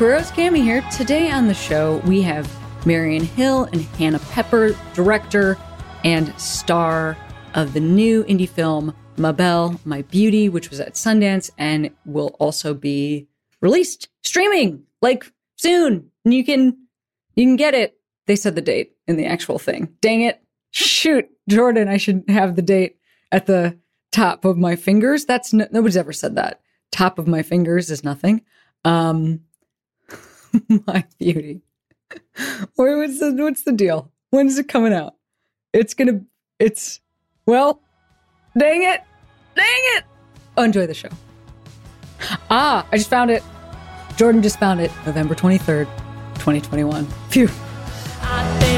Queeros, Cami here. Today on the show, we have Marion Hill and Hannah Pepper, director and star of the new indie film Ma Belle, My Beauty, which was at Sundance and will also be released streaming like soon. And you can you can get it. They said the date in the actual thing. Dang it. Shoot, Jordan, I should have the date at the top of my fingers. That's no, nobody's ever said that. Top of my fingers is nothing. Um my beauty. Or what's the what's the deal? When's it coming out? It's gonna it's well, dang it. Dang it. Oh, enjoy the show. Ah, I just found it. Jordan just found it. November 23rd, 2021. Phew. I've been feeling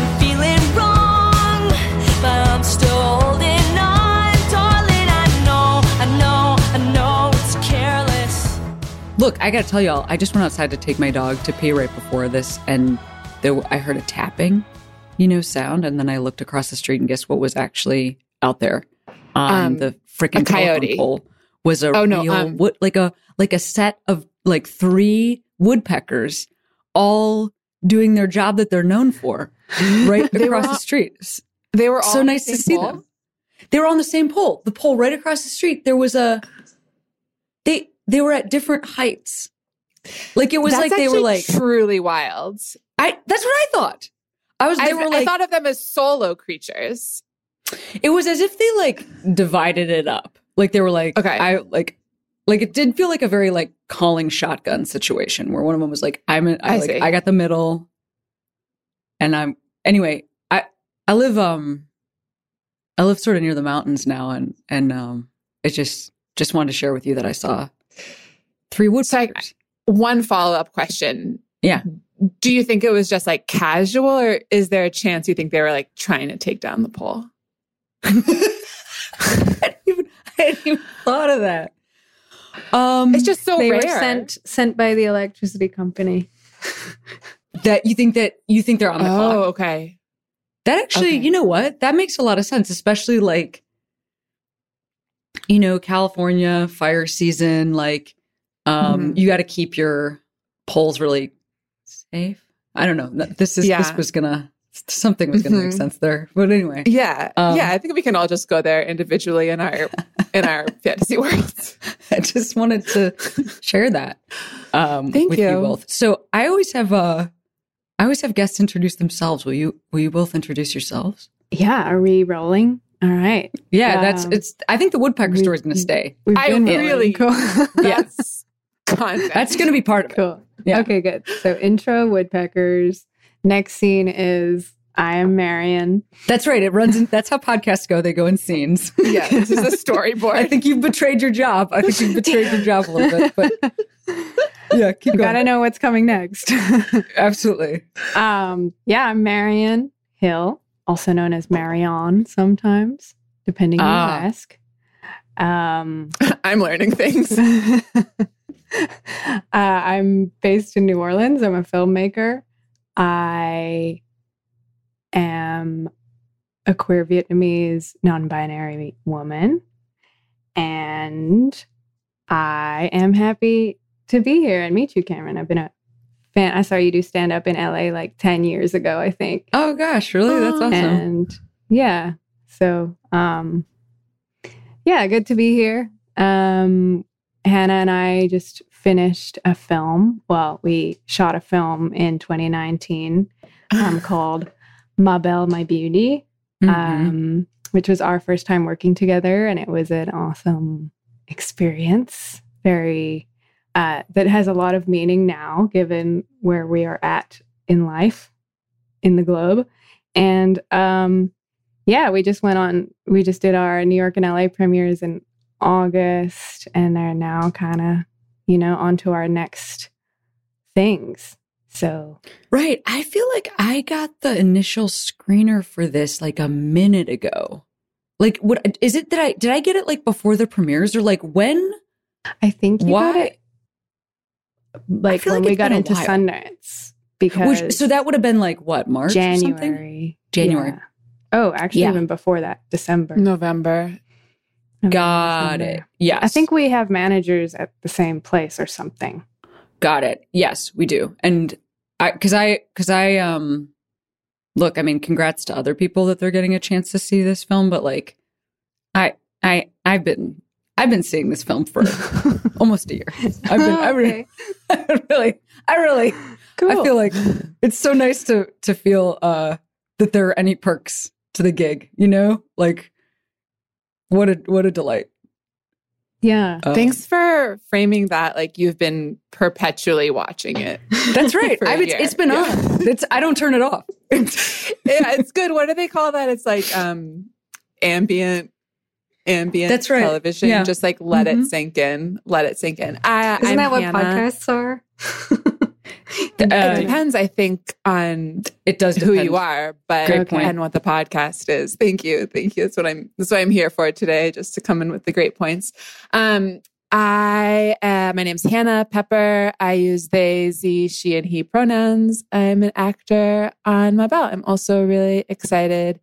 Look, I gotta tell y'all, I just went outside to take my dog to pee right before this, and there, I heard a tapping, you know, sound, and then I looked across the street and guess what was actually out there on Um, the freaking coyote. pole was a Oh, no, real um, wood, like a like a set of like three woodpeckers, all doing their job that they're known for, right across all- the street. They were all so nice to see pole? them. They were on the same pole, the pole right across the street. There was a they they were at different heights. Like it was That's like they were like truly wild. I that's what I thought. I was they I, were I thought of them as solo creatures. it was as if they like divided it up. Like they were like Okay. I like like it did feel like a very like calling shotgun situation where one of them was like I'm in, I, I like see. I got the middle and I'm anyway I I live um I live sort of near the mountains now and and um it just just wanted to share with you that I saw three So I- One follow up question. Yeah. Do you think it was just like casual, or is there a chance you think they were like trying to take down the pole? I hadn't even I hadn't even thought of that. Um It's just so they rare. were sent sent by the electricity company. that you think that you think they're on the oh, clock. okay. That actually, Okay. you know what? That makes a lot of sense, especially like, you know, California fire season. Like, um, Mhm. you got to keep your poles really safe. I don't know. This is this was gonna something was gonna make Mhm. sense there. But anyway, Yeah, Um, yeah. I think we can all just go there individually in our in our fantasy worlds. I just wanted to share that. Um, Thank with you. you. both. So I always have uh, I always have guests introduce themselves. Will you? Will you both introduce yourselves? Yeah, are we rolling? All right. Yeah, that's Um, it's. I think the woodpecker we- story is going to stay. We've I really- cool. Yes, context. That's going to be part of it. cool. Yeah. Okay, good. So intro woodpeckers. Next scene is I am Marion. That's right. It runs. In, that's how podcasts go. They go in scenes. yeah. This is a storyboard. I think you've betrayed your job. I think you've betrayed your job a little bit. But yeah, keep You going. gotta know what's coming next. Absolutely. um, yeah, I'm Marion Hill, also known as Marion sometimes, depending who Ah. you ask. Um, I'm learning things. uh, I'm based in New Orleans. I'm a filmmaker. I am a queer Vietnamese non binary woman. And I am happy to be here and meet you, Cameron. I've been a fan. I saw you do stand up in LA like 10 years ago, I think. Oh gosh, really? That's awesome. And yeah, so um yeah, good to be here. Um Hannah and I just finished a film. Well, we shot a film in 2019 um, called Ma Belle, My Beauty, Mhm. um, which was our first time working together, and it was an awesome experience. Very uh, that has a lot of meaning now, given where we are at in life, in the globe, and um, yeah, we just went on. We just did our New York and LA premieres in August, and they're now kind of, you know, on to our next things. So Right. I feel like I got the initial screener for this like a minute ago. Like what is it that I did I get it like before the premieres or like when? I think you got Why? it like when like we got into. Sundance because Which, so that would have been like what, March or something? January. January. Yeah. Oh, actually, Yeah. even before that, December. November. November, Got December. it. Yes. I think we have managers at the same place or something. Got it. Yes, we do. And I, cause I, cause I, um, look, I mean, congrats to other people that they're getting a chance to see this film, but like, I, I, I've been, I've been seeing this film for almost a year. I've been, I really, I really, I really, Cool. I feel like it's so nice to, to feel, uh, that there are any perks to the gig, you know, like what a, what a delight. yeah. Uh, Thanks for framing that like you've been perpetually watching it. That's right. For a I've, it's, it's been Yeah. on. It's, I don't turn it off. yeah, it's good. What do they call that? It's like um ambient ambient That's right. television. Yeah. Just like let Mhm. it sink in. Let it sink in. I, Isn't I'm that what Hannah. podcasts are? It Uh, depends, I think, on It does who depend. you are, but Great point. and what the podcast is. Thank you, thank you. That's what I'm. That's what I'm here for today, just to come in with the great points. Um, I uh, my name's Hannah Pepper. I use they, ze, she, and he pronouns. I'm an actor on Ma Belle. I'm also really excited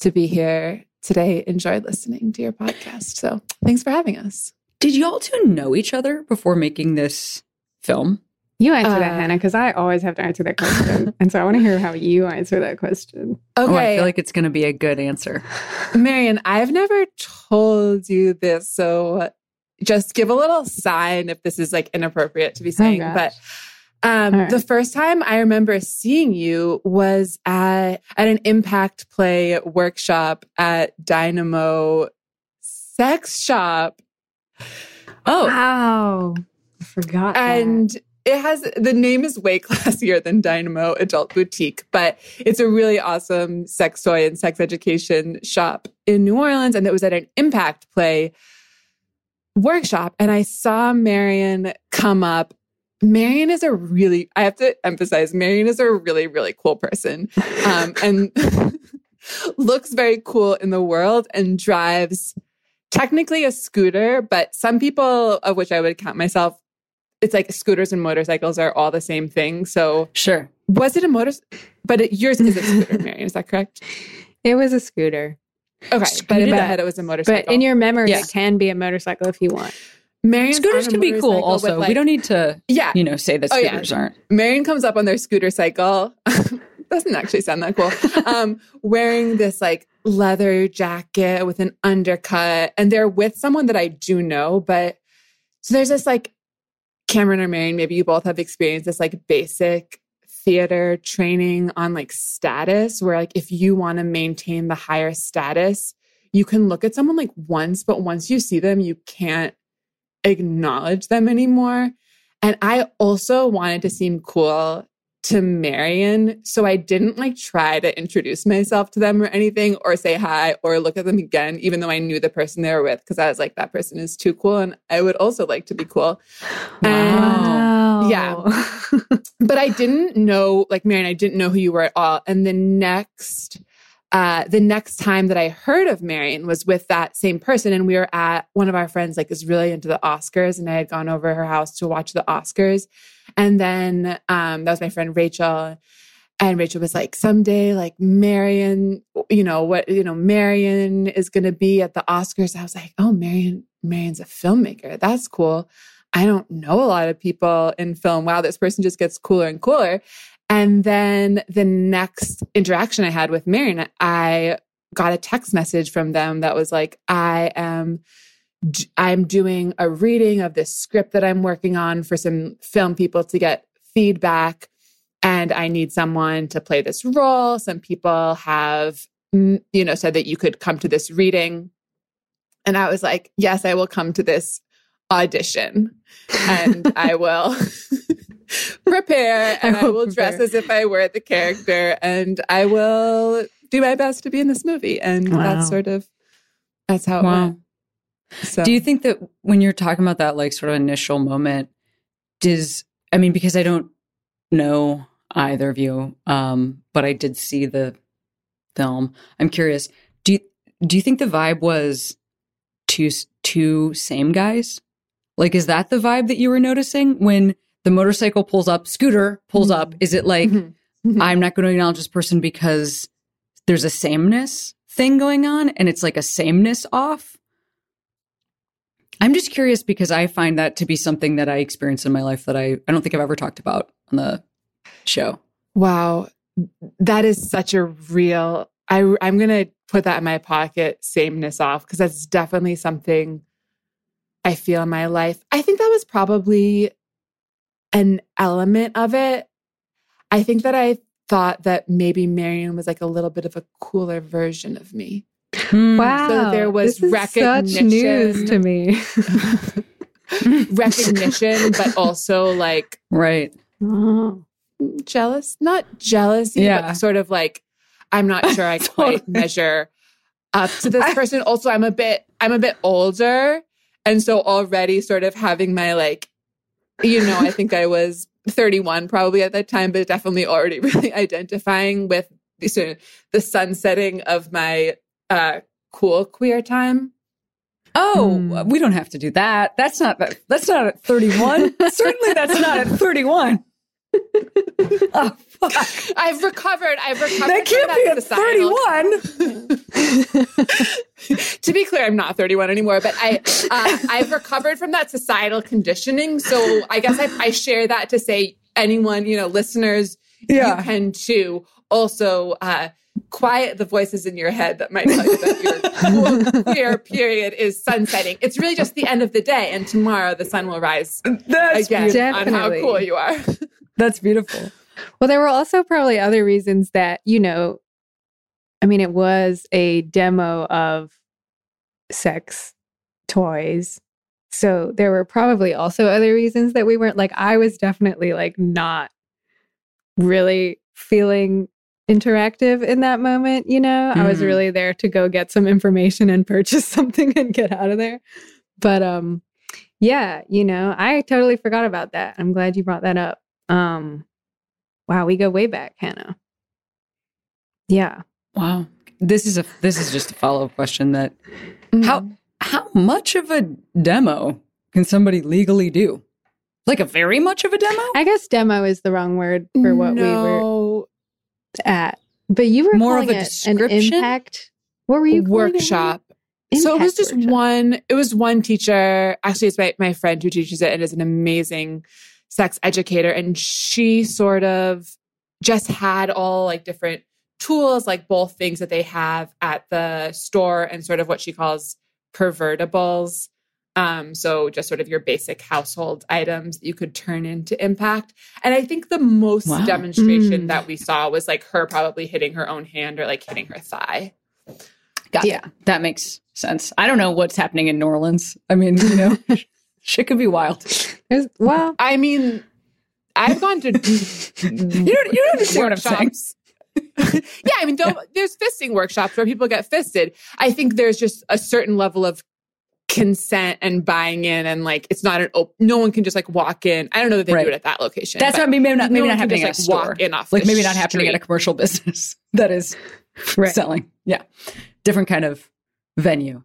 to be here today. Enjoyed listening to your podcast. So thanks for having us. Did you all two know each other before making this film? You answer that, Uh, Hannah, because I always have to answer that question. and so I want to hear how you answer that question. Okay, Oh, I feel like it's going to be a good answer. Marion, I've never told you this, so just give a little sign if this is like inappropriate to be saying. gosh. but um, right. the first time I remember seeing you was at at an impact play workshop at Dynamo Sex Shop, Oh, Wow. I forgot. that. and it has the name is way classier than Dynamo Adult Boutique, but it's a really awesome sex toy and sex education shop in New Orleans. And it was at an impact play workshop. And I saw Marion come up. Marion is a really, I have to emphasize, Marion is a really, really cool person. Um, and looks very cool in the world and drives technically a scooter, but some people, of which I would count myself, it's like scooters and motorcycles are all the same thing. So sure. was it a motor? But it, yours is a scooter, Marion. Is that correct? it was a scooter. Okay, but in my head it was a motorcycle. But in your memory, it can be a motorcycle if you want. Marion's Scooters can be cool. Also, like- we don't need to, Yeah, you know, say that Oh, yeah. scooters aren't. Marion comes up on their scooter cycle. Doesn't actually sound that cool. Um, wearing this like leather jacket with an undercut, and they're with someone that I do know. But so there's this like Cameron or Marion, maybe you both have experienced this like basic theater training on like status, where like if you want to maintain the higher status, you can look at someone like once, but once you see them, you can't acknowledge them anymore. And I also wanted to seem cool to Marion. So I didn't like try to introduce myself to them or anything or say hi or look at them again, even though I knew the person they were with, because I was like, that person is too cool. And I would also like to be cool. And Wow. yeah. but I didn't know, like Marion, I didn't know who you were at all. And the next, uh, the next time that I heard of Marion was with that same person, and we were at one of our friends, like is really into the Oscars, and I had gone over her house to watch the Oscars, and then um, that was my friend Rachel, and Rachel was like, someday, like Marion, you know what, you know, Marion is going to be at the Oscars. I was like, oh, Marion, Marion's a filmmaker. That's cool. I don't know a lot of people in film. Wow, this person just gets cooler and cooler. And then the next interaction I had with Marion, I got a text message from them that was like, I am I'm doing a reading of this script that I'm working on for some film people to get feedback and I need someone to play this role. Some people have you know said that you could come to this reading. And I was like, "Yes, I will come to this audition and I will prepare and I will will dress as if I were the character and I will do my best to be in this movie. And Wow. that's sort of that's how it Wow. went. So Do you think that when you're talking about that like sort of initial moment, does I mean because I don't know either of you, um, but I did see the film. I'm curious. Do you do you think the vibe was two two same guys? Like, is that the vibe that you were noticing when the motorcycle pulls up, scooter pulls up? Is it like Mhm. I'm not going to acknowledge this person because there's a sameness thing going on, and it's like a sameness off? I'm just curious because I find that to be something that I experienced in my life that I I don't think I've ever talked about on the show. Wow. That is such a real I I'm going to put that in my pocket sameness off because that's definitely something I feel in my life. I think that was probably an element of it. I think that I thought that maybe Marion was like a little bit of a cooler version of me. Hmm. Wow. there was this is Such news recognition. to me. Recognition, but also like Right. Oh. jealous, not jealousy, Yeah. but sort of like I'm not sure I quite measure up to this person. Also, I'm a bit I'm a bit older, and so already sort of having my like, you know, I think I was 31 probably at that time, but definitely already really identifying with the, sort of the sunsetting of my uh cool queer time. Oh, Hmm. we don't have to do that. That's not that's not at 31. Certainly that's not at 31. Oh, fuck. I've recovered. I've recovered. That can't be at societal 31. to be clear, I'm not 31 anymore, but I uh, I've recovered from that societal conditioning. So I guess I, I share that to say anyone, you know, listeners, Yeah. you can too. Also, uh, quiet the voices in your head that might tell you that your queer period is sunsetting. It's really just the end of the day, and tomorrow the sun will rise That's again on how cool you are. That's beautiful. Well, there were also probably other reasons that, you know, I mean, it was a demo of sex toys. So there were probably also other reasons that we weren't like, I was definitely like not really feeling interactive in that moment. You know, I was Mhm. really there to go get some information and purchase something and get out of there. But, um, yeah, you know, I totally forgot about that. I'm glad you brought that up. Um, wow, we go way back, Hannah. Yeah. Wow. This is a this is just a follow-up question that Mm-hmm. how how much of a demo can somebody legally do? Like a very much of a demo? I guess demo is the wrong word for what we were at. But you were More of a description? impact. What were you calling it? workshop. so it was just workshop. one it was one teacher actually it's my, my friend who teaches it and is an amazing sex educator and she sort of just had all like different tools like both things that they have at the store and sort of what she calls pervertibles um, so just sort of your basic household items that you could turn into impact and i think the most Wow. demonstration Mm. that we saw was like her probably hitting her own hand or like hitting her thigh Got Yeah. it. That makes sense. I don't know what's happening in New Orleans. I mean, you know, shit could be wild. There's- well, I mean, I've gone to You don't, you don't understand what I'm saying. workshops. yeah, I mean, don't, there's fisting workshops where people get fisted. I think there's just a certain level of consent and buying in, and like it's not an op- no one can just like walk in. I don't know that they Right. do it at that location. That's but not maybe not maybe one not can happening at a like, store. walk in off like maybe not happening at a commercial business that is Right. selling. Yeah. Different kind of venue.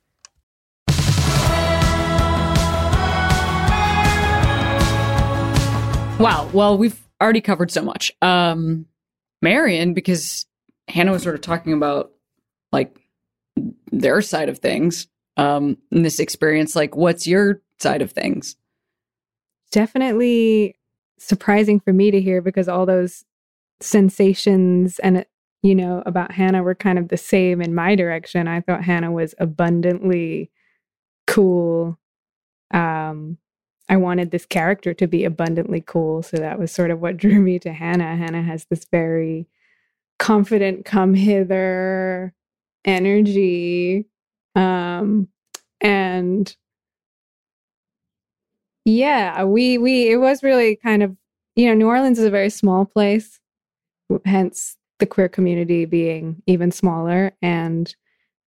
Wow. Well, we've already covered so much. Um, Marion, because Hannah was sort of talking about like their side of things um, in this experience. Like, what's your side of things? definitely surprising for me to hear because all those sensations and you know about Hannah were kind of the same in my direction. I thought Hannah was abundantly cool. Um I wanted this character to be abundantly cool, so that was sort of what drew me to Hannah. Hannah has this very confident come hither energy um and yeah, we we it was really kind of you know New Orleans is a very small place, hence the queer community being even smaller. And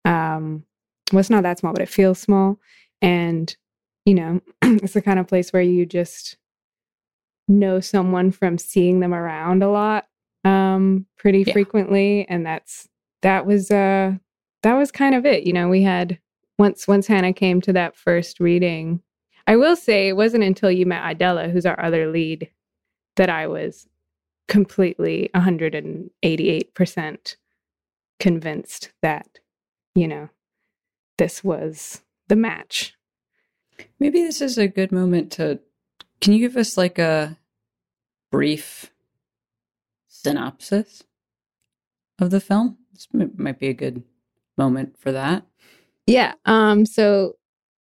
um, well, it's not that small, but it feels small. And you know, it's the kind of place where you just know someone from seeing them around a lot, um, pretty Yeah. frequently, and that's that was uh that was kind of it. You know, we had once once Hannah came to that first reading I will say it wasn't until you met Idella, who's our other lead, that I was completely 188% convinced that, you know, this was the match. Maybe this is a good moment to. Can you give us like a brief synopsis of the film? This might be a good moment for that. Yeah. Um, so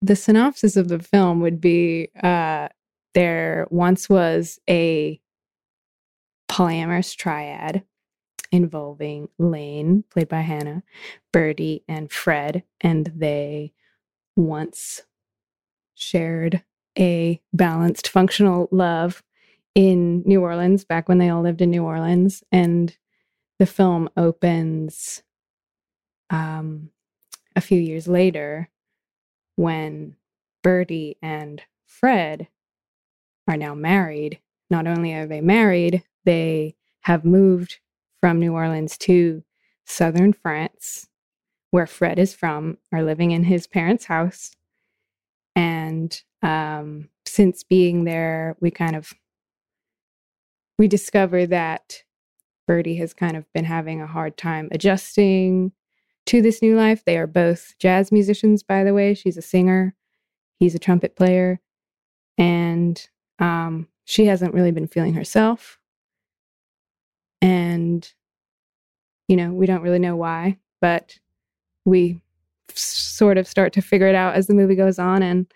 the synopsis of the film would be uh, there once was a polyamorous triad involving Lane, played by Hannah, Birdie, and Fred, and they once shared a balanced, functional love in New Orleans back when they all lived in New Orleans. And the film opens um, a few years later when Birdie and Fred are now married. Not only are they married, they have moved from New Orleans to southern France, where Fred is from, are living in his parents' house. And um, since being there, we kind of we discover that Birdie has kind of been having a hard time adjusting to this new life. They are both jazz musicians, by the way. She's a singer, he's a trumpet player, and um, she hasn't really been feeling herself. And, you know, we don't really know why, but we sort of start to figure it out as the movie goes on. And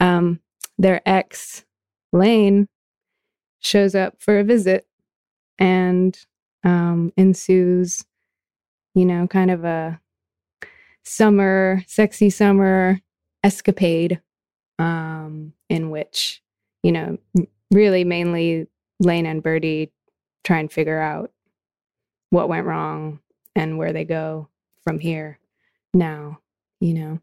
um, their ex, Lane, shows up for a visit and um, ensues, you know, kind of a summer, sexy summer escapade um, in which, you know, really mainly Lane and Birdie try and figure out what went wrong and where they go from here now, you know.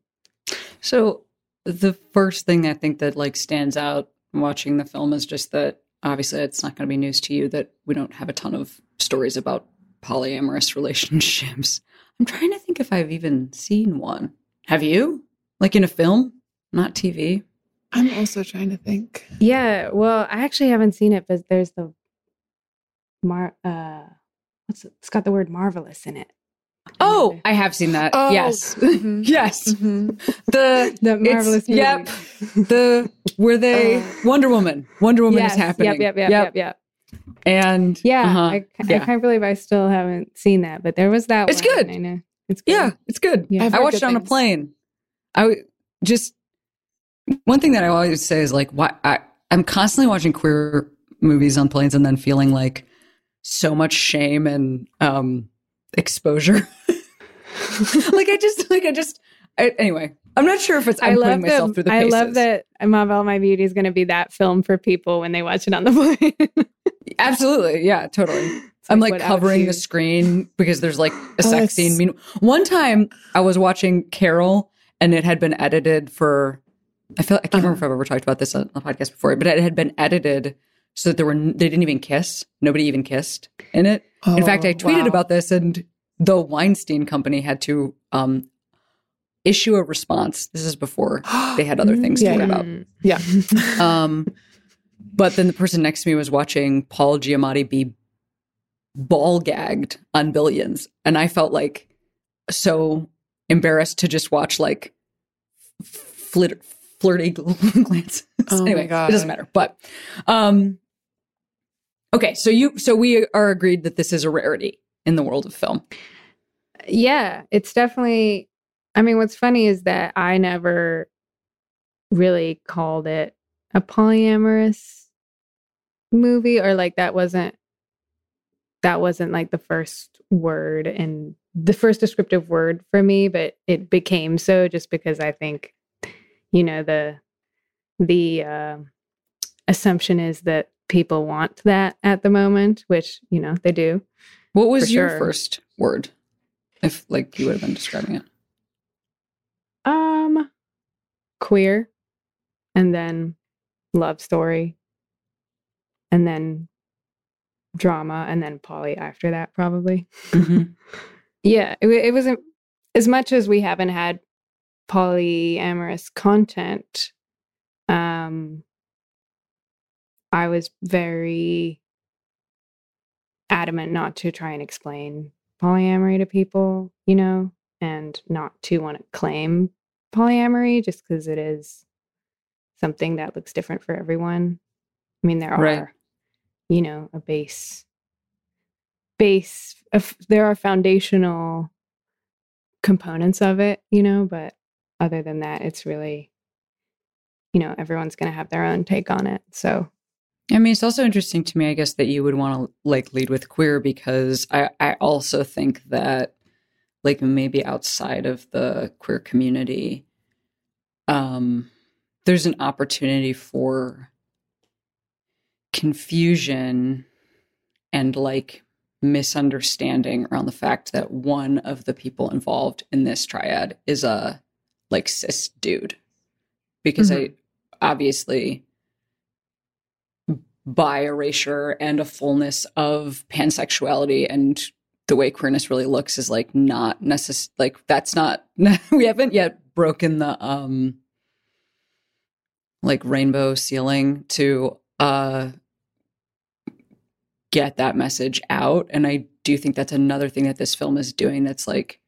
So the first thing I think that like stands out watching the film is just that obviously it's not going to be news to you that we don't have a ton of stories about polyamorous relationships. I'm trying to think if I've even seen one. Have you? Like in a film, not TV? I'm also trying to think. Yeah, well, I actually haven't seen it, but there's the mar uh what's it? It's got the word marvelous in it. Oh, I have seen that. Oh, Yes. mhm. yes. Mhm. The The marvelous movie. Yep. The were they Uh, Wonder Woman. Wonder Woman yes, is happening. Yep, yep, yep, yep, yep. And Yeah, uh-huh. I, I yeah. can't believe I still haven't seen that, but there was that It's one, good. I know. It's good. Yeah, it's good. Yeah. I've I heard watched good it on a plane. I w- just one thing that I always say is like, why I, I'm constantly watching queer movies on planes and then feeling like so much shame and um, exposure. like I just, like I just. I, anyway, I'm not sure if it's. I'm I love myself that. through the I paces. love that Ma Belle My Beauty is going to be that film for people when they watch it on the plane. Absolutely, yeah, totally. It's I'm like I would covering the screen because there's like a Oh, sex scene. Mean- One time I was watching Carol and it had been edited for. I feel I can't remember if uh-huh. I've ever talked about this on the podcast before, but it had been edited so that there were they didn't even kiss. Nobody even kissed in it. In fact, I Oh, tweeted wow. about this, and the Weinstein Company had to um, issue a response. This is before they had other things Yeah, to worry yeah. about. Mm. Yeah. Um, but then the person next to me was watching Paul Giamatti be ball gagged on Billions, and I felt like so embarrassed to just watch like flirt, flirty glances. Oh my anyway, God. it doesn't matter. But um, okay, so you so we are agreed that this is a rarity in the world of film. Yeah, it's definitely. I mean, what's funny is that I never really called it a polyamorous movie, or like that wasn't that wasn't like the first word and the first descriptive word for me, but it became so just because I think, you know, the the uh, assumption is that people want that at the moment, which you know they do. What was your sure. first word? If like you would have been describing it. Um, queer, and then love story, and then drama, and then poly after that, probably. Yeah, it, it wasn't as much as we haven't had polyamorous content. Um, I was very adamant not to try and explain polyamory to people, you know, and not to want to claim polyamory just because it is something that looks different for everyone. I mean, there Right. are, you know, a base, base, of, there are foundational components of it, you know, but other than that, it's really, you know, everyone's going to have their own take on it. So, I mean, it's also interesting to me, I guess, that you would want to like lead with queer because I, I also think that like maybe outside of the queer community, um, there's an opportunity for confusion and like misunderstanding around the fact that one of the people involved in this triad is a like cis dude. Because I obviously by erasure and a fullness of pansexuality. And the way queerness really looks is like not necess like that's not we haven't yet broken the um like rainbow ceiling to uh get that message out. And i do think that's another thing that this film is doing that's like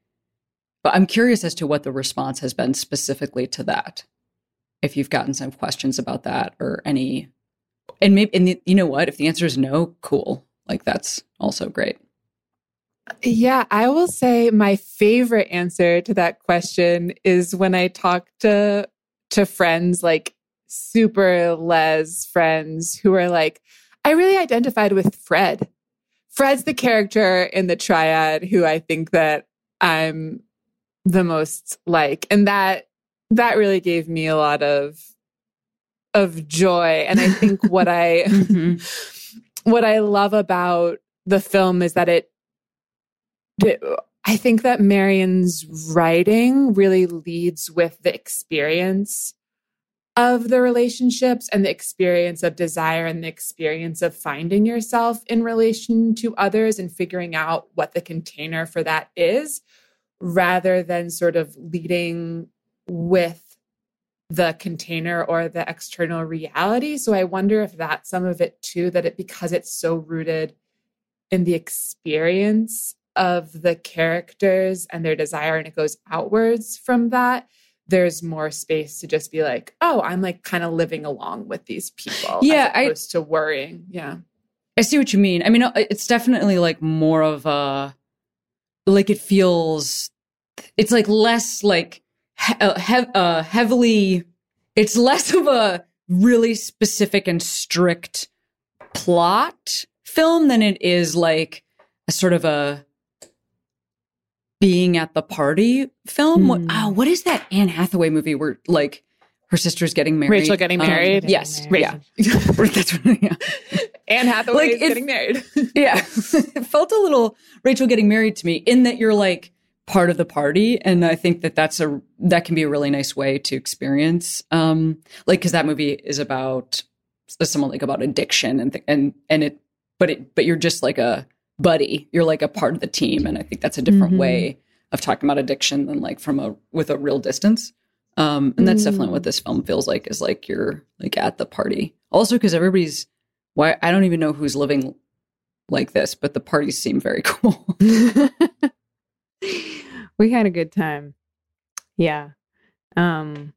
but i'm curious as to what the response has been specifically to that if you've gotten some questions about that or any and maybe and you know what if the answer is no cool like that's also great Yeah, I will say my favorite answer to that question is when I talk to to friends like super les friends who are like, I really identified with Fred. Fred's the character in the triad who I think that I'm the most like. And that that really gave me a lot of of joy. And I think what I mm-hmm. what I love about the film is that it the- I think that Marion's writing really leads with the experience of the relationships and the experience of desire and the experience of finding yourself in relation to others and figuring out what the container for that is, rather than sort of leading with the container or the external reality. So I wonder if that's some of it too, that it because it's so rooted in the experience of the characters and their desire and it goes outwards from that there's more space to just be like oh i'm like kind of living along with these people Yeah, as I- opposed to worrying yeah I see what you mean. I mean, uh, it's definitely like more of a, like it feels, it's like less like he- uh, uh, heavily, it's less of a really specific and strict plot film than it is like a sort of a being at the party film. What, Hmm. oh, what is that Anne Hathaway movie where like her sister's getting married? Rachel getting Um, married? yes. Rachel. Yeah. That's what, yeah. anne hathaway Like, is if- getting married Yeah. it felt a little Rachel getting married to me in that you're like part of the party. And I think that that's a, that can be a really nice way to experience, um, like, cause that movie is about someone like about addiction and, th- and, and it, but it, but you're just like a buddy. You're like a part of the team. And I think that's a different Mhm. way of talking about addiction than like from a, with a real distance. Um, and that's definitely Mm. what this film feels like is like you're like at the party. Also, because everybody's why I don't even know who's living like this, but the parties seem very cool. we had a good time. Yeah. Um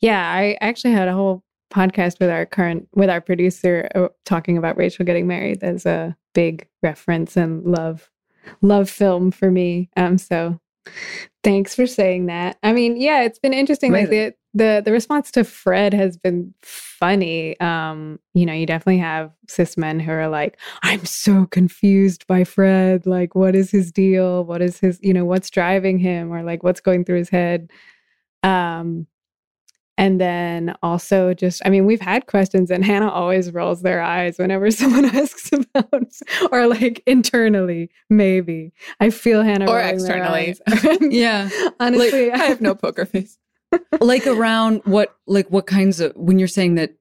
yeah, I actually had a whole podcast with our current with our producer uh, talking about Rachel getting married. That's a big reference and love love film for me. Um so thanks for saying that. I mean, yeah, it's been interesting like the the response to Fred has been funny. Um, you know, you definitely have cis men who are like, I'm so confused by Fred. Like, what is his deal? What is his, you know, what's driving him or like what's going through his head? Um, and then also just, I mean, we've had questions and Hannah always rolls their eyes whenever someone asks about, or like internally, maybe. I feel Hannah Or externally. Yeah. Honestly, I have no poker face. Like around what like what kinds of when you're saying that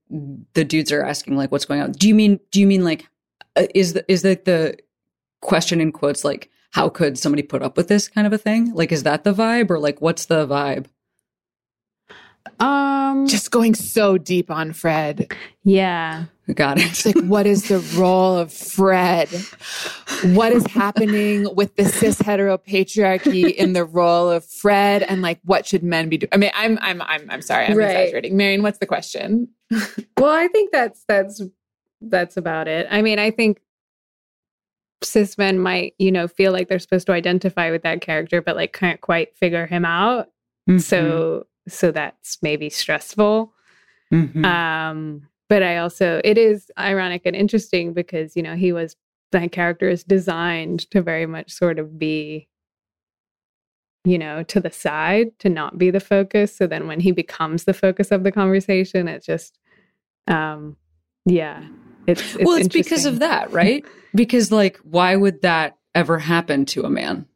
the dudes are asking like what's going on do you mean do you mean like uh, is the is that the question in quotes like how could somebody put up with this kind of a thing? Like is that the vibe or like what's the vibe um, Just going so deep on Fred. yeah. got it It's like, what is the role of Fred? What is happening with the cis heteropatriarchy in the role of Fred? And like, what should men be doing? I mean, I'm, I'm, I'm, I'm sorry, I'm Right. exaggerating. Marion, what's the question? Well, I think that's that's that's about it. I mean, I think cis men might, you know, feel like they're supposed to identify with that character, but like can't quite figure him out. So so that's maybe stressful. Mhm. Um, but I also it is ironic and interesting because, you know, he was that character is designed to very much sort of be you know, to the side, to not be the focus. So then when he becomes the focus of the conversation, it just um yeah. It's, it's well it's because of that right because like why would that ever happen to a man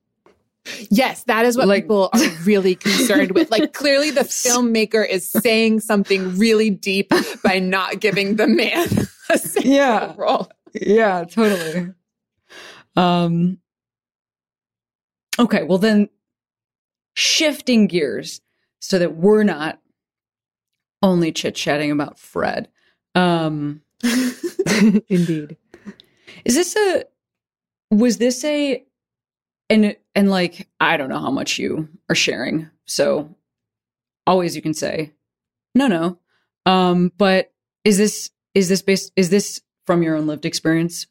Yes, that is what Like- people are really concerned with. Like, clearly, the filmmaker is saying something really deep by not giving the man a Yeah. role. yeah totally um okay well then shifting gears so that we're not only chit-chatting about fred um indeed. is this a was this a and and like i don't know how much you are sharing so always you can say no no um but is this is this based is this from your own lived experience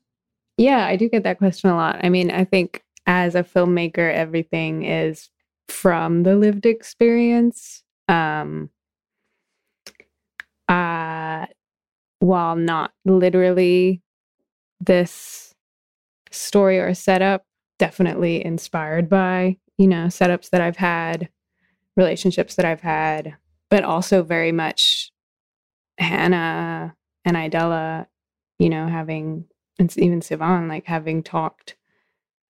Yeah, I do get that question a lot. I mean, I think as a filmmaker, everything is from the lived experience. Um, uh, while not literally this story or setup, definitely inspired by, you know, setups that I've had, relationships that I've had, but also very much Hannah and Idella, you know, having and even Sivan, like having talked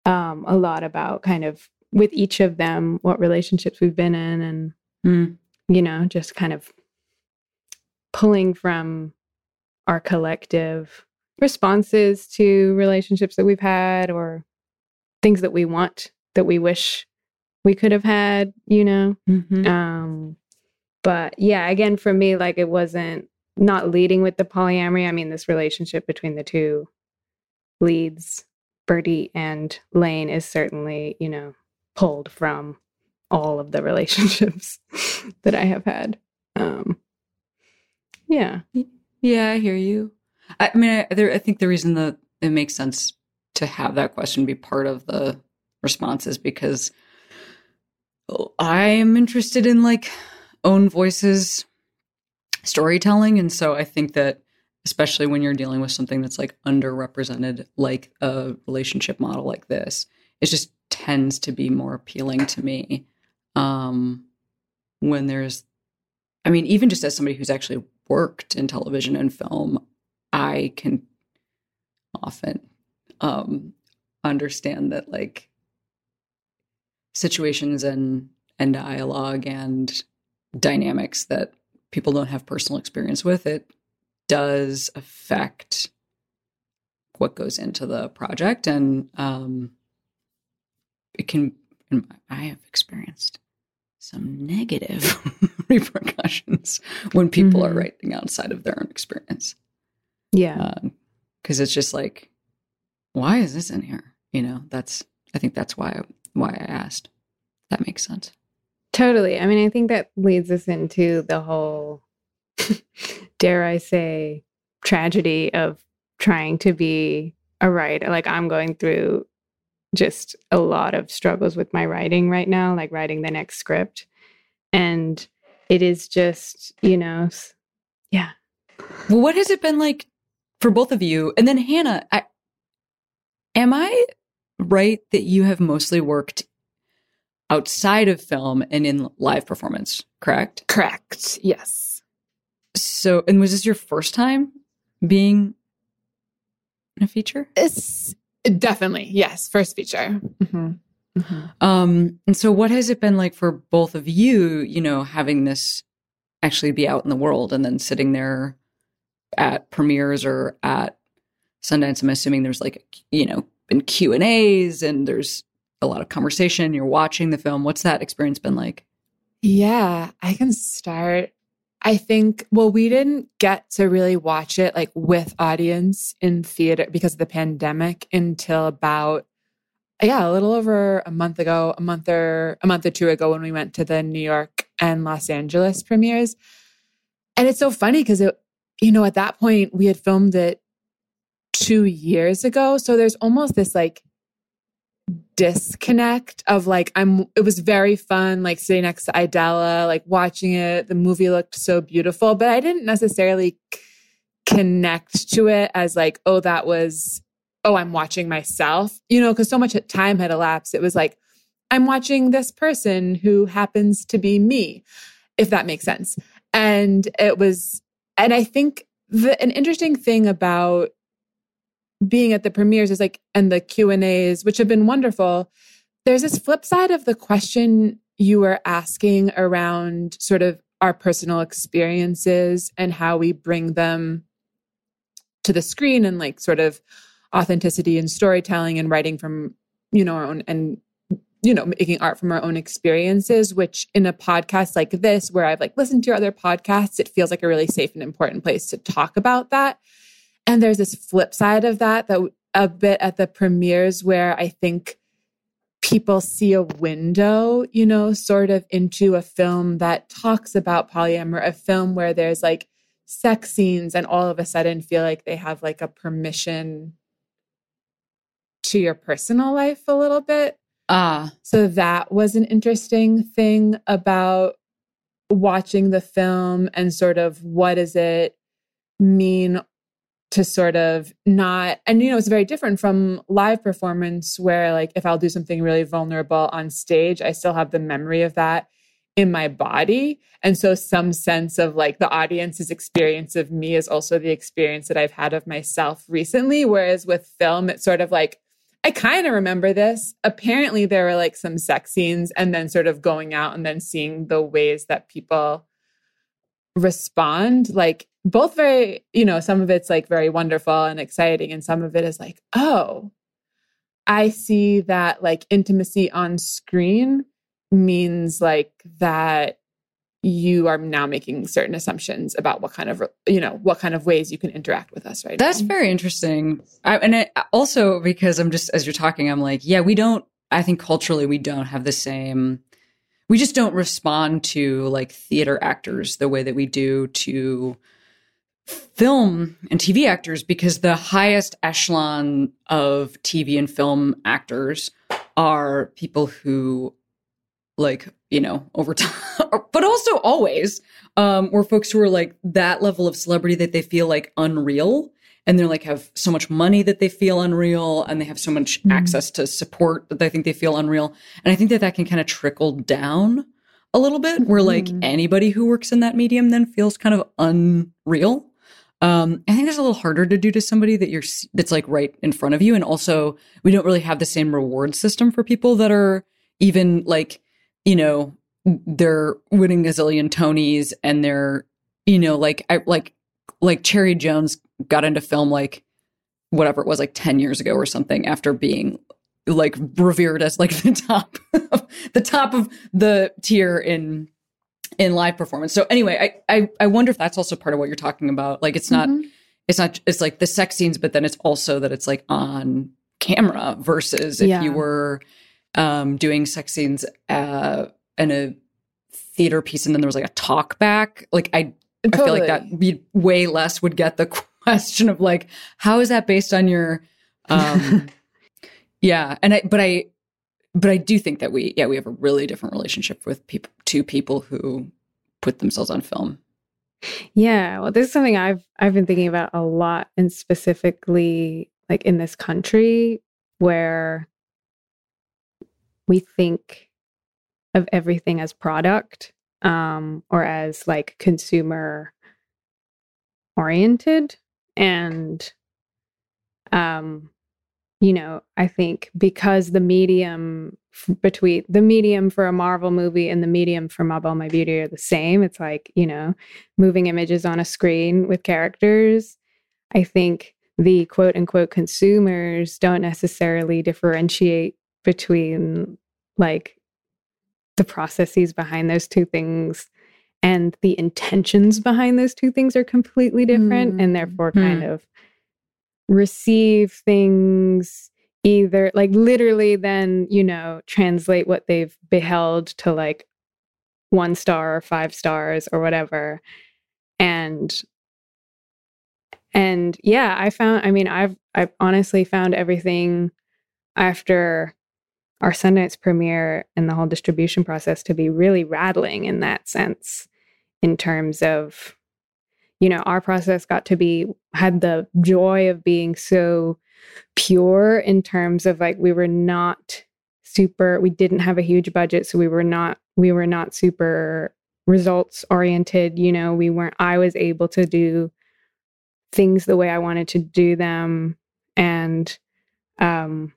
um, a lot about kind of with each of them what relationships we've been in, and Mm. you know, just kind of pulling from our collective responses to relationships that we've had or things that we want that we wish we could have had, you know. Mhm. Um, but yeah, again, for me, like it wasn't not leading with the polyamory. I mean, this relationship between the two leads, Birdie and Lane, is certainly, you know, pulled from all of the relationships that I have had. Um, yeah. Yeah, I hear you. I, I mean, I, there, I think the reason that it makes sense to have that question be part of the responses because I am interested in like own voices storytelling. And so I think that, especially when you're dealing with something that's like underrepresented, like a relationship model like this, it just tends to be more appealing to me um, when there's I mean, even just as somebody who's actually worked in television and film, I can often um, understand that like situations and and dialogue and dynamics that people don't have personal experience with it does affect what goes into the project and um it can and i have experienced some negative repercussions when people are Mhm. writing outside of their own experience Yeah. because it's just like why is this in here you know that's i think that's why why i asked that makes sense Totally. I mean, I think that leads us into the whole, dare I say, tragedy of trying to be a writer. Like, I'm going through just a lot of struggles with my writing right now, like writing the next script. And it is just, you know, yeah. Well, what has it been like for both of you? And then Hannah, I, am I right that you have mostly worked outside of film and in live performance, correct? Correct. Yes. So, and was this your first time being in a feature? It's definitely, yes, first feature. Mhm. Mhm. Um, and so what has it been like for both of you, you know, having this actually be out in the world and then sitting there at premieres or at Sundance? I'm assuming there's like, you know, been Q and A's and there's a lot of conversation. You're watching the film. What's that experience been like? Yeah, I can start. I think, well, we didn't get to really watch it like with audience in theater because of the pandemic until about, yeah, a little over a month ago, a month or a month or two ago when we went to the New York and Los Angeles premieres. And it's so funny because it, you know, at that point we had filmed it two years ago. So there's almost this like disconnect of like I'm it was very fun like sitting next to Idella like watching it. The movie looked so beautiful but I didn't necessarily connect to it as like oh that was oh I'm watching myself you know cuz so much time had elapsed. It was like I'm watching this person who happens to be me if that makes sense. And it was and I think the, an interesting thing about being at the premieres is like and the Q and A's, which have been wonderful. There's this flip side of the question you were asking around sort of our personal experiences and how we bring them to the screen and like sort of authenticity and storytelling and writing from you know our own and you know making art from our own experiences which in a podcast like this where i've like listened to your other podcasts it feels like a really safe and important place to talk about that and there's this flip side of that that a bit at the premieres where I think people see a window, you know, sort of into a film that talks about polyamory, a film where there's like sex scenes and all of a sudden feel like they have like a permission to your personal life a little bit. Ah, So that was an interesting thing about watching the film and sort of what does it mean to sort of not and you know it's very different from live performance where like if I'll do something really vulnerable on stage I still have the memory of that in my body and so some sense of like the audience's experience of me is also the experience that I've had of myself recently whereas with film it's sort of like I kind of remember this. Apparently, there were like some sex scenes, and then sort of going out and then seeing the ways that people respond. Like, both very, you know, some of it's like very wonderful and exciting, and some of it is like, oh, I see that like intimacy on screen means like that you are now making certain assumptions about what kind of, you know, what kind of ways you can interact with us right That's now. very interesting. I, and it, also because I'm just as you're talking, I'm like, yeah, we don't. I think culturally we don't have the same. We just don't respond to like theater actors the way that we do to film and TV actors because the highest echelon of TV and film actors are people who like you know over time but also always um were folks who are like that level of celebrity that they feel like unreal and they're like have so much money that they feel unreal and they have so much Mhm. access to support that they think they feel unreal and i think that that can kind of trickle down a little bit where like Mhm. anybody who works in that medium then feels kind of unreal um i think that's a little harder to do to somebody that you're that's like right in front of you and also we don't really have the same reward system for people that are even like you know they're winning a zillion tonys and they're you know like I, like like cherry jones got into film like whatever it was like 10 years ago or something after being like revered as like the top of, the top of the tier in in live performance so anyway I, I i wonder if that's also part of what you're talking about like it's not Mhm. it's not it's like the sex scenes but then it's also that it's like on camera versus if Yeah. you were um doing sex scenes uh in a theater piece and then there was like a talk back, like I I feel like that be way less would get the question of like, how is that based on your um yeah. And I but I but I do think that we yeah, we have a really different relationship with people two people who put themselves on film. Yeah, well, this is something I've I've been thinking about a lot, and specifically like in this country where we think of everything as product um, or as like consumer oriented, and um, you know, I think because the medium f- between the medium for a Marvel movie and the medium for Ma Belle My Beauty are the same. It's like, you know, moving images on a screen with characters. I think the quote unquote consumers don't necessarily differentiate between like the processes behind those two things and the intentions behind those two things are completely different Mm. and therefore kind of receive things either like literally then you know translate what they've beheld to like one star or five stars or whatever and and yeah i found i mean i've i've honestly found everything after our sundance premiere and the whole distribution process to be really rattling in that sense in terms of you know our process got to be had the joy of being so pure in terms of like we were not super we didn't have a huge budget so we were not we were not super results oriented you know we weren't i was able to do things the way i wanted to do them and um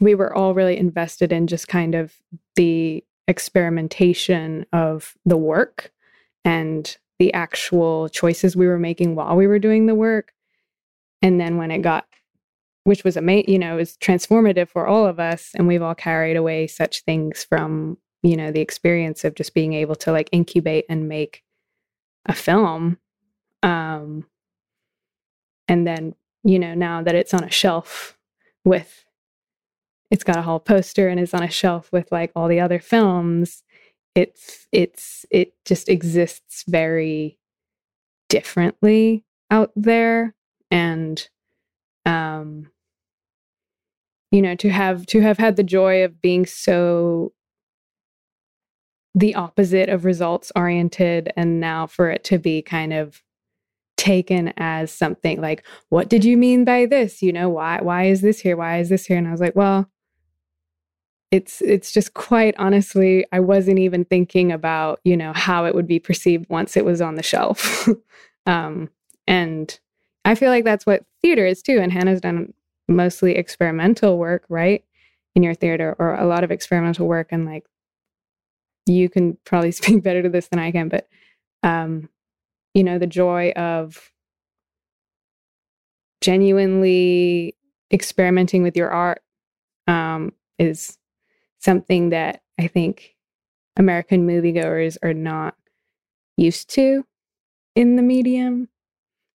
we were all really invested in just kind of the experimentation of the work and the actual choices we were making while we were doing the work. And then when it got which was amazing you know was transformative for all of us and we've all carried away such things from you know the experience of just being able to like incubate and make a film um and then you know now that it's on a shelf with it's got a hall poster and is on a shelf with like all the other films it's it's it just exists very differently out there and um you know to have to have had the joy of being so the opposite of results oriented and now for it to be kind of taken as something like what did you mean by this? You know why why is this here? Why is this here? And i was like well it's it's just quite honestly i wasn't even thinking about you know how it would be perceived once it was on the shelf. Um and i feel like that's what theater is too and hannah's done mostly experimental work right in your theater or a lot of experimental work and like you can probably speak better to this than i can but um you know the joy of genuinely experimenting with your art um is something that i think american moviegoers are not used to in the medium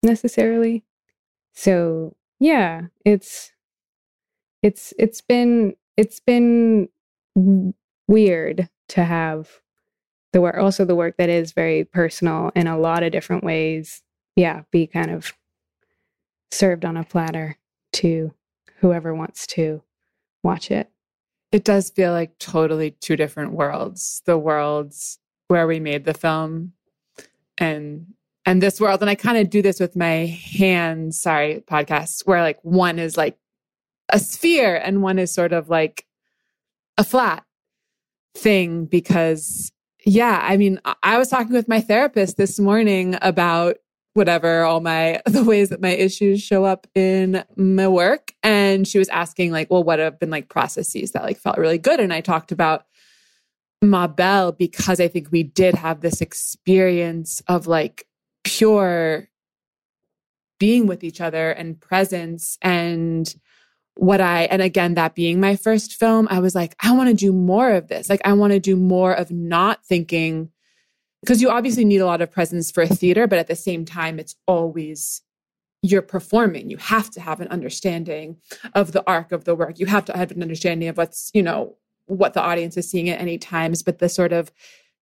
necessarily. So yeah it's it's it's been it's been weird to have the work also the work that is very personal in a lot of different ways yeah be kind of served on a platter to whoever wants to watch it it does feel like totally two different worlds. The worlds where we made the film and and this world. And i kind of do this with my hands sorry podcast where like one is like a sphere and one is sort of like a flat thing because yeah i mean I- i was talking with my therapist this morning about whatever all my the ways that my issues show up in my work. And she was asking like well what have been like processes that like felt really good? And i talked about Ma Belle because i think we did have this experience of like pure being with each other and presence. And what I, and again, that being my first film, I was like, I want to do more of this. Like, I want to do more of not thinking, because you obviously need a lot of presence for a theater, but at the same time, it's always you're performing. You have to have an understanding of the arc of the work. You have to have an understanding of what's, you know, what the audience is seeing at any times, but the sort of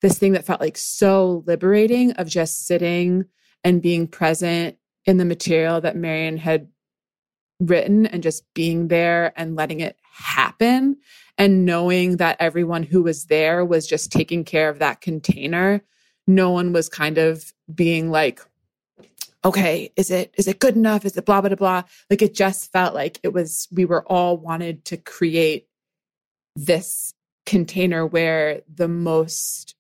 this thing that felt like so liberating of just sitting and being present in the material that Marion had written and just being there and letting it happen and knowing that everyone who was there was just taking care of that container no one was kind of being like okay is it is it good enough? Is it blah blah blah? Like it just felt like it was we were all wanted to create this container where the most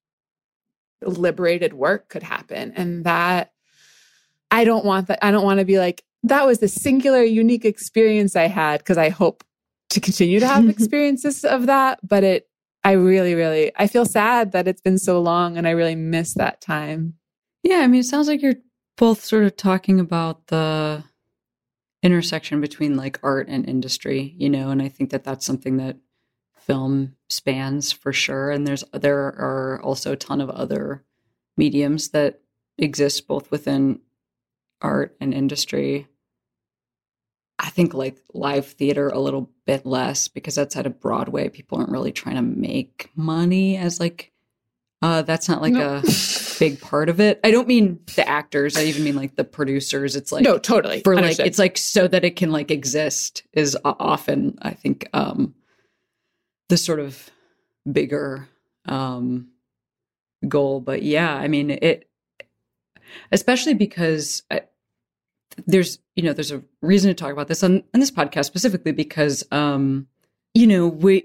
liberated work could happen. And that i don't want that i don't want to be like that was the singular unique experience i had because i hope to continue to have experiences of that but it i really really i feel sad that it's been so long and i really miss that time Yeah, I mean, it sounds like you're both sort of talking about the intersection between like art and industry, you know, and I think that that's something that film spans for sure. And there's there are also a ton of other mediums that exist both within art and industry. I think like live theater a little bit less because outside of Broadway, people aren't really trying to make money as like uh that's not like No. a big part of it. I don't mean the actors, I even mean like the producers. It's like no totally for like it's like so that it can like exist is often I think um the sort of bigger um goal but yeah I mean it especially because I, there's you know there's a reason to talk about this on, on this podcast specifically because um you know we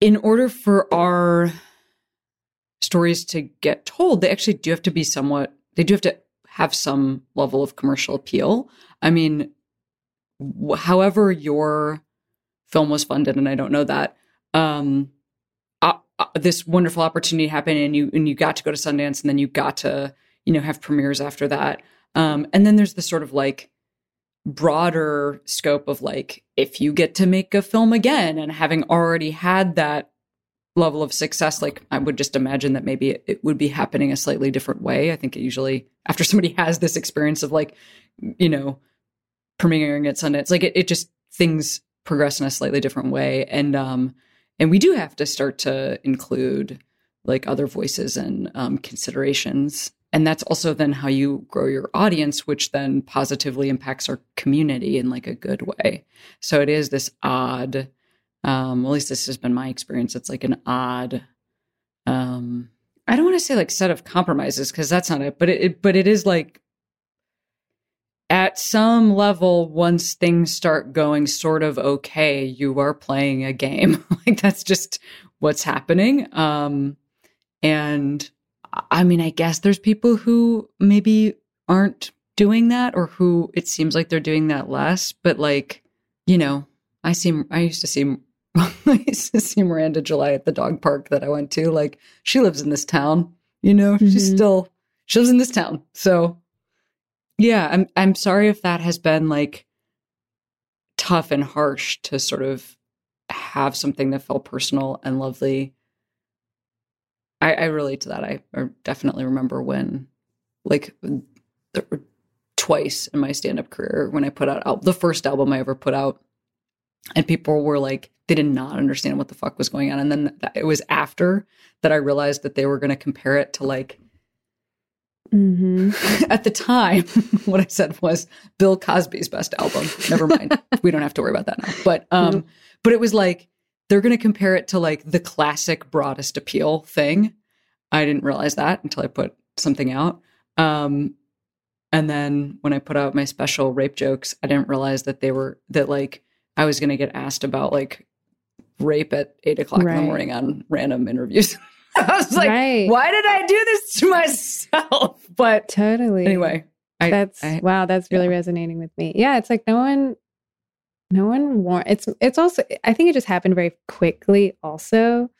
in order for our stories to get told they actually do have to be somewhat they do have to have some level of commercial appeal. I mean however your film was funded and i don't know that um uh, uh, this wonderful opportunity happened and you and you got to go to sundance and then you got to you know have premieres after that um and then there's the sort of like broader scope of like if you get to make a film again and having already had that level of success like i would just imagine that maybe it, would be happening a slightly different way. I think it usually after somebody has this experience of like you know premiering at sundance like it, it just things progress in a slightly different way. And um and we do have to start to include like other voices and um, considerations and that's also then how you grow your audience which then positively impacts our community in like a good way. So it is this odd um at least this has been my experience. It's like an odd um i don't want to say like set of compromises because that's not it but it, it but it is like at some level once things start going sort of okay you are playing a game. Like that's just what's happening. Um and i mean i guess there's people who maybe aren't doing that or who it seems like they're doing that less but like you know i see i used to see I used to see Miranda July at the dog park that I went to. Like, she lives in this town, you know, she's Mhm. still, she lives in this town. So, yeah, I'm, I'm sorry if that has been like tough and harsh to sort of have something that felt personal and lovely. I, I relate to that. I, I definitely remember when, like, there were twice in my stand up career when I put out al- the first album I ever put out and people were like they did not understand what the fuck was going on and then th- it was after that i realized that they were going to compare it to like hmm at the time what i said was bill cosby's best album. Never mind. We don't have to worry about that now. But um but it was like they're going to compare it to like the classic broadest appeal thing i didn't realize that until i put something out um and then when i put out my special rape jokes i didn't realize that they were that like i was going to get asked about like rape at eight o'clock in Right. the morning on random interviews i was like right. why did I do this to myself? But Totally. anyway, I, that's I- wow. That's really yeah. resonating with me. Yeah, it's like no one, no one war. It's it's also. I think it just happened very quickly. Also,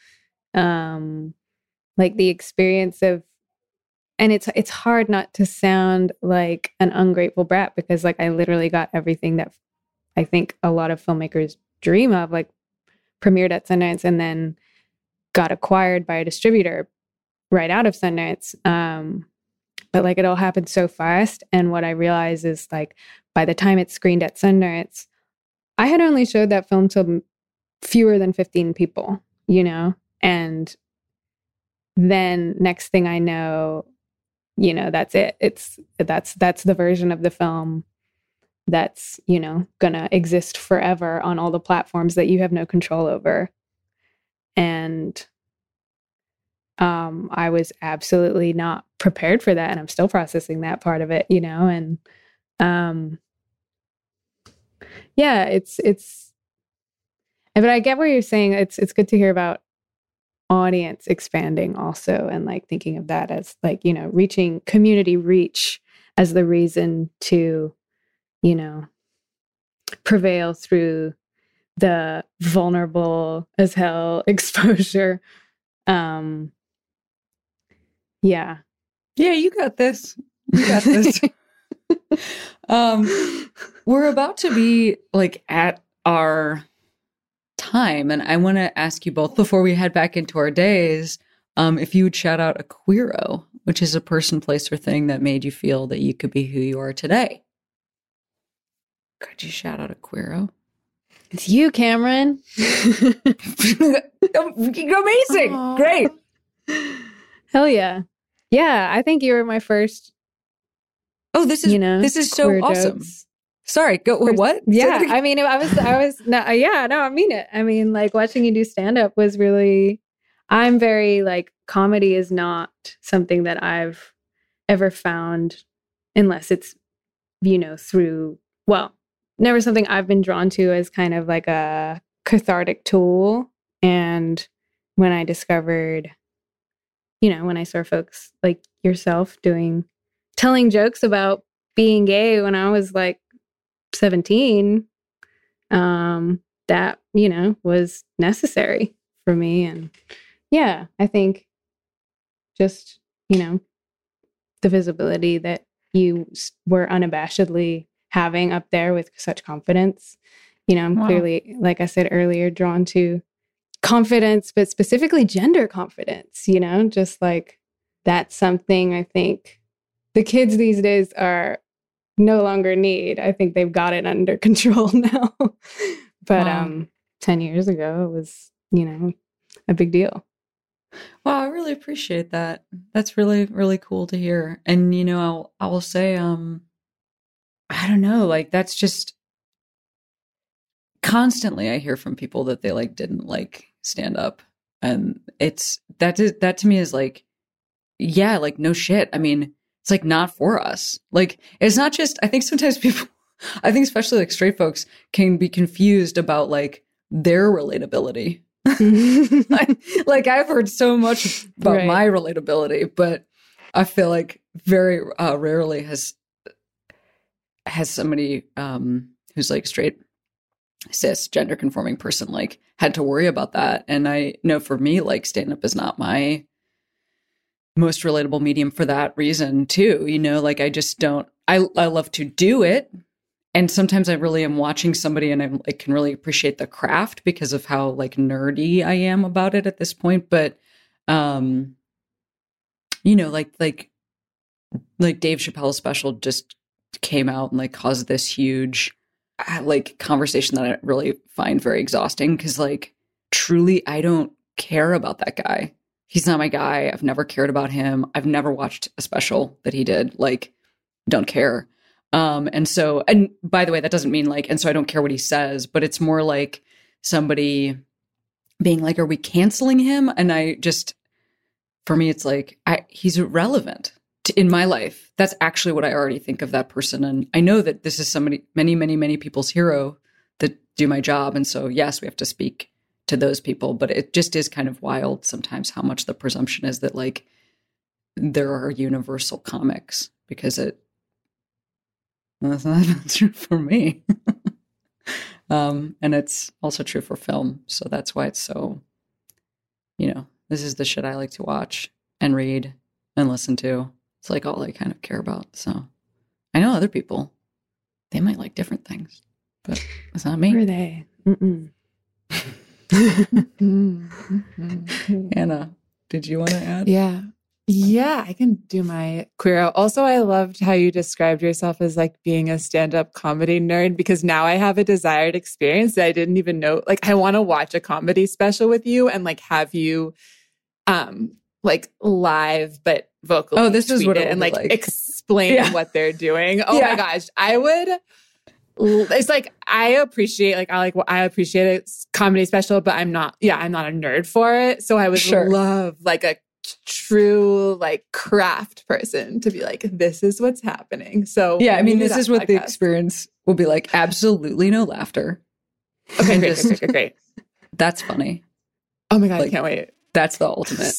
um, like the experience of, and it's it's hard not to sound like an ungrateful brat because like I literally got everything that I think a lot of filmmakers dream of, like premiered at Sundance and then got acquired by a distributor right out of Sundance. Um, but like it all happened so fast. And what I realized is like by the time it screened at Sundance, I had only showed that film to fewer than 15 people, you know? And then next thing I know, you know, that's it. It's that's that's the version of the film that's, you know, gonna exist forever on all the platforms that you have no control over. And um I was absolutely not prepared for that and I'm still processing that part of it, you know, and um yeah, it's it's but I get what you're saying. It's it's good to hear about audience expanding also and like thinking of that as like, you know, reaching community reach as the reason to, you know, prevail through the vulnerable as hell exposure. Um yeah. Yeah, you got this. You got this. um, we're about to be like at our time, and I want to ask you both before we head back into our days, um, if you would shout out a queero, which is a person, place, or thing that made you feel that you could be who you are today. Could you shout out a queero? It's you, Cameron. Amazing, Aw. great. Hell yeah. Yeah, I think you were my first, Oh, this is you know, this is so awesome. jokes. Sorry, go what? Yeah. I mean, I was, I was, no, uh, yeah, no, I mean it. I mean, like watching you do stand up was really, I'm very like comedy is not something that I've ever found, unless it's, you know, through well, never something I've been drawn to as kind of like a cathartic tool. And when I discovered, you know, when I saw folks like yourself doing, telling jokes about being gay when I was like 17 um that you know was necessary for me and yeah i think just you know the visibility that you were unabashedly having up there with such confidence you know i'm Wow. clearly like i said earlier drawn to confidence but specifically gender confidence you know just like that's something i think the kids these days are no longer need. I think they've got it under control now. but Wow. um 10 years ago it was, you know, a big deal. Wow, I really appreciate that. That's really really cool to hear. And you know, I'll I will say um I don't know, like that's just constantly I hear from people that they like didn't like stand up and it's that is that to me is like yeah, like no shit. I mean, it's like not for us. Like it's not just I think sometimes people I think especially like straight folks can be confused about like their relatability like, like I've heard so much about Right. my relatability, but I feel like very uh, rarely has has somebody um, who's like straight cis gender conforming person like had to worry about that. And I know for me, like stand up is not my most relatable medium for that reason too. You know, like I just don't. I I love to do it, and sometimes I really am watching somebody and I can really appreciate the craft because of how like nerdy I am about it at this point. But um, you know, like like like Dave Chappelle's special just came out and like caused this huge uh, like conversation that I really find very exhausting because like truly I don't care about that guy. He's not my guy. I've never cared about him. I've never watched a special that he did. Like, don't care. Um, and so, and by the way, that doesn't mean like, and so I don't care what he says, but it's more like somebody being like, are we canceling him? And I just, for me, it's like, I, he's irrelevant to, in my life. That's actually what I already think of that person. And I know that this is somebody, many, many, many people's hero that do my job. And so, yes, we have to speak to those people, but it just is kind of wild sometimes how much the presumption is that like there are universal comics because it, that's not true for me. um, and it's also true for film. So that's why it's so, you know, this is the shit I like to watch and read and listen to. It's like all I kind of care about. So I know other people, they might like different things, but it's not me. Who are they? Mm-mm. Hannah, did you want to add? Yeah. Yeah, I can do my queer. Also, I loved how you described yourself as like being a stand up comedy nerd because now I have a desired experience that I didn't even know. Like, I want to watch a comedy special with you and like have you, um, like live but vocally. Oh, this is what it it and like, like. explain Yeah. what they're doing. Oh Yeah. my gosh, I would. It's like I appreciate like I like what I appreciate a comedy special, but I'm not. Yeah, I'm not a nerd for it. So I would Sure. love like a true like craft person to be like, this is what's happening. So Yeah, I mean, this is what the experience will be like. Absolutely no laughter. Okay, great, just- great, great, great. That's funny. Oh my god, Like, I can't wait. That's the ultimate.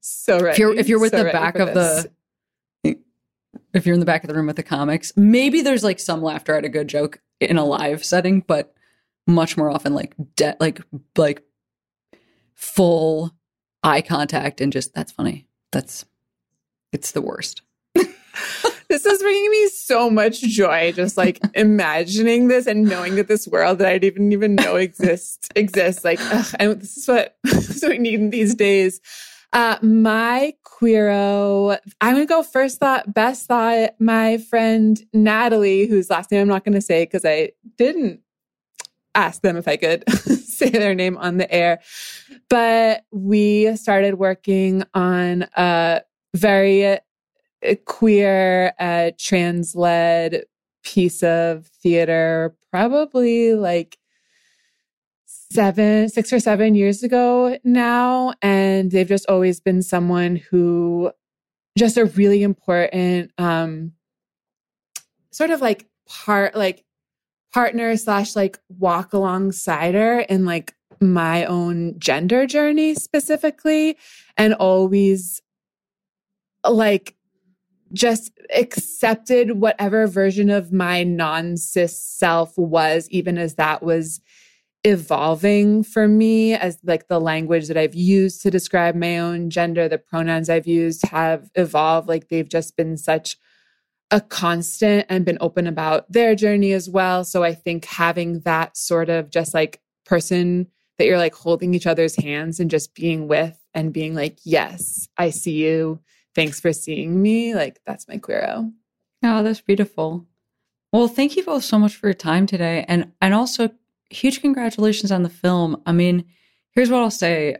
So ready. If you're if you're with so the back of this. the if you're in the back of the room with the comics, maybe there's like some laughter at a good joke in a live setting, but much more often like de- like like full eye contact and just that's funny. That's it's the worst. This is bringing me so much joy, just like imagining this and knowing that this world that I didn't even know exists exists. Like, ugh, I, this is what this is what we need in these days. Uh, my queero, I'm gonna go first thought, best thought. My friend Natalie, whose last name I'm not gonna say because I didn't ask them if I could say their name on the air, but we started working on a very a queer, uh, trans led piece of theater, probably like seven, six or seven years ago now. And they've just always been someone who just a really important, um, sort of like part, like partner slash like walk alongside her in like my own gender journey specifically. And always like just accepted whatever version of my non cis self was, even as that was evolving for me as like the language that I've used to describe my own gender, the pronouns I've used have evolved. Like they've just been such a constant and been open about their journey as well. So I think having that sort of just like person that you're like holding each other's hands and just being with and being like, yes, I see you thanks for seeing me. Like that's my queero. Oh, that's beautiful. Well, thank you both so much for your time today. And and also huge congratulations on the film. I mean, here's what I'll say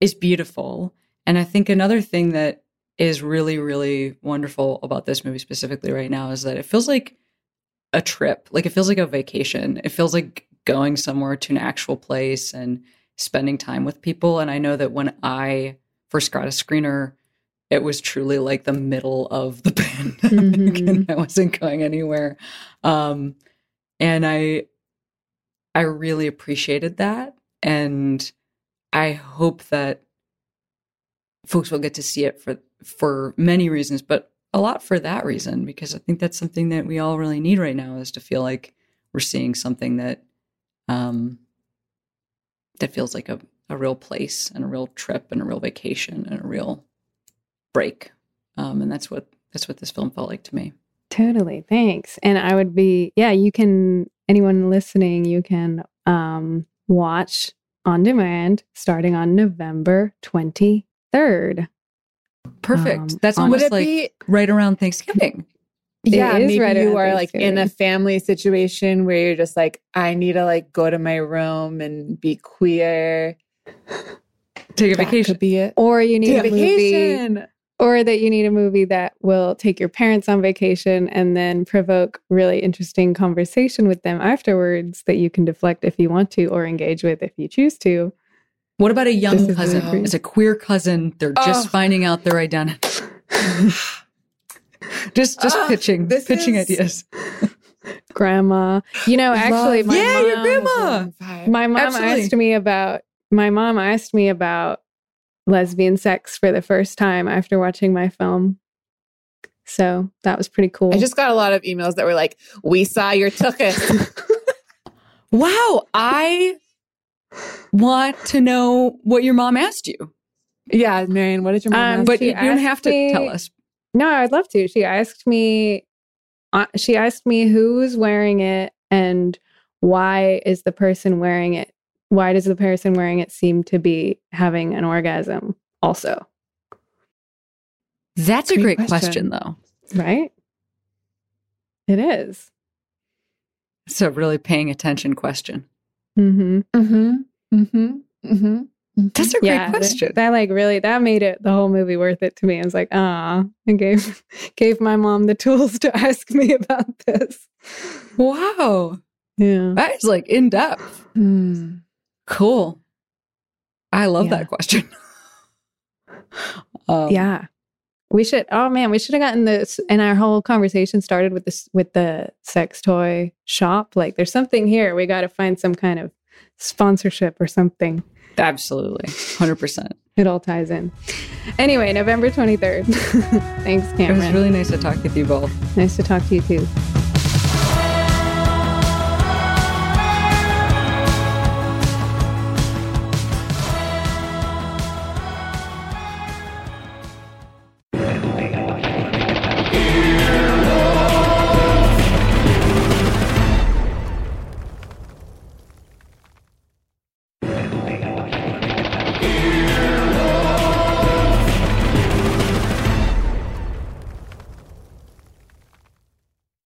is beautiful. And I think another thing that is really, really wonderful about this movie specifically right now is that it feels like a trip. Like it feels like a vacation. It feels like going somewhere to an actual place and spending time with people. And I know that when I first got a screener, it was truly like the middle of the pandemic and I wasn't going anywhere. Um, and I I really appreciated that. And I hope that folks will get to see it for for many reasons, but a lot for that reason, because I think that's something that we all really need right now is to feel like we're seeing something that um that feels like a, a real place and a real trip and a real vacation and a real break. Um, and that's what that's what this film felt like to me. Totally. Thanks. And I would be, yeah, you can, anyone listening, you can um, watch on demand starting on November 23rd. Perfect. Um, that's almost like be right around Thanksgiving. It yeah, maybe right you are like in a family situation where you're just like, I need to like go to my room and be queer. Take a That vacation. could be it. Or you need Take a a movie, vacation. Or that you need a movie that will take your parents on vacation and then provoke really interesting conversation with them afterwards that you can deflect if you want to or engage with if you choose to. What about a young is cousin? really- It's a queer cousin. They're just Oh. finding out their identity. just just Ah, pitching this pitching is- ideas. Grandma. You know, actually, Love my Yeah, your grandma. My mom Absolutely. asked me about my mom asked me about lesbian sex for the first time after watching my film. So that was pretty cool. I just got a lot of emails that were like, "We saw your tuchus." Wow, I want to know what your mom asked you, yeah, Marion, what did your mom Um, ask but she you don't have to asked tell us. no, I'd love to. She asked me uh, she asked me who's wearing it and why is the person wearing it why does the person wearing it seem to be having an orgasm also, That's a Great great question. question, though. right? It is. It's a really paying attention question. Mm-hmm. Mm-hmm. Mm-hmm. Mm-hmm. That's a great yeah, question. That, like really that made it the whole movie worth it to me. I was like, ah, I gave gave my mom the tools to ask me about this. wow. Yeah. That is like in depth. Hmm. Cool. I love Yeah. that question. um, yeah. We should oh man, we should have gotten this and our whole conversation started with this with the sex toy shop. Like there's something here. We gotta find some kind of sponsorship or something. Absolutely. 100%. It all ties in. Anyway, November 23rd. Thanks, Cameron. It was really nice to talk with you both. nice to talk to you too.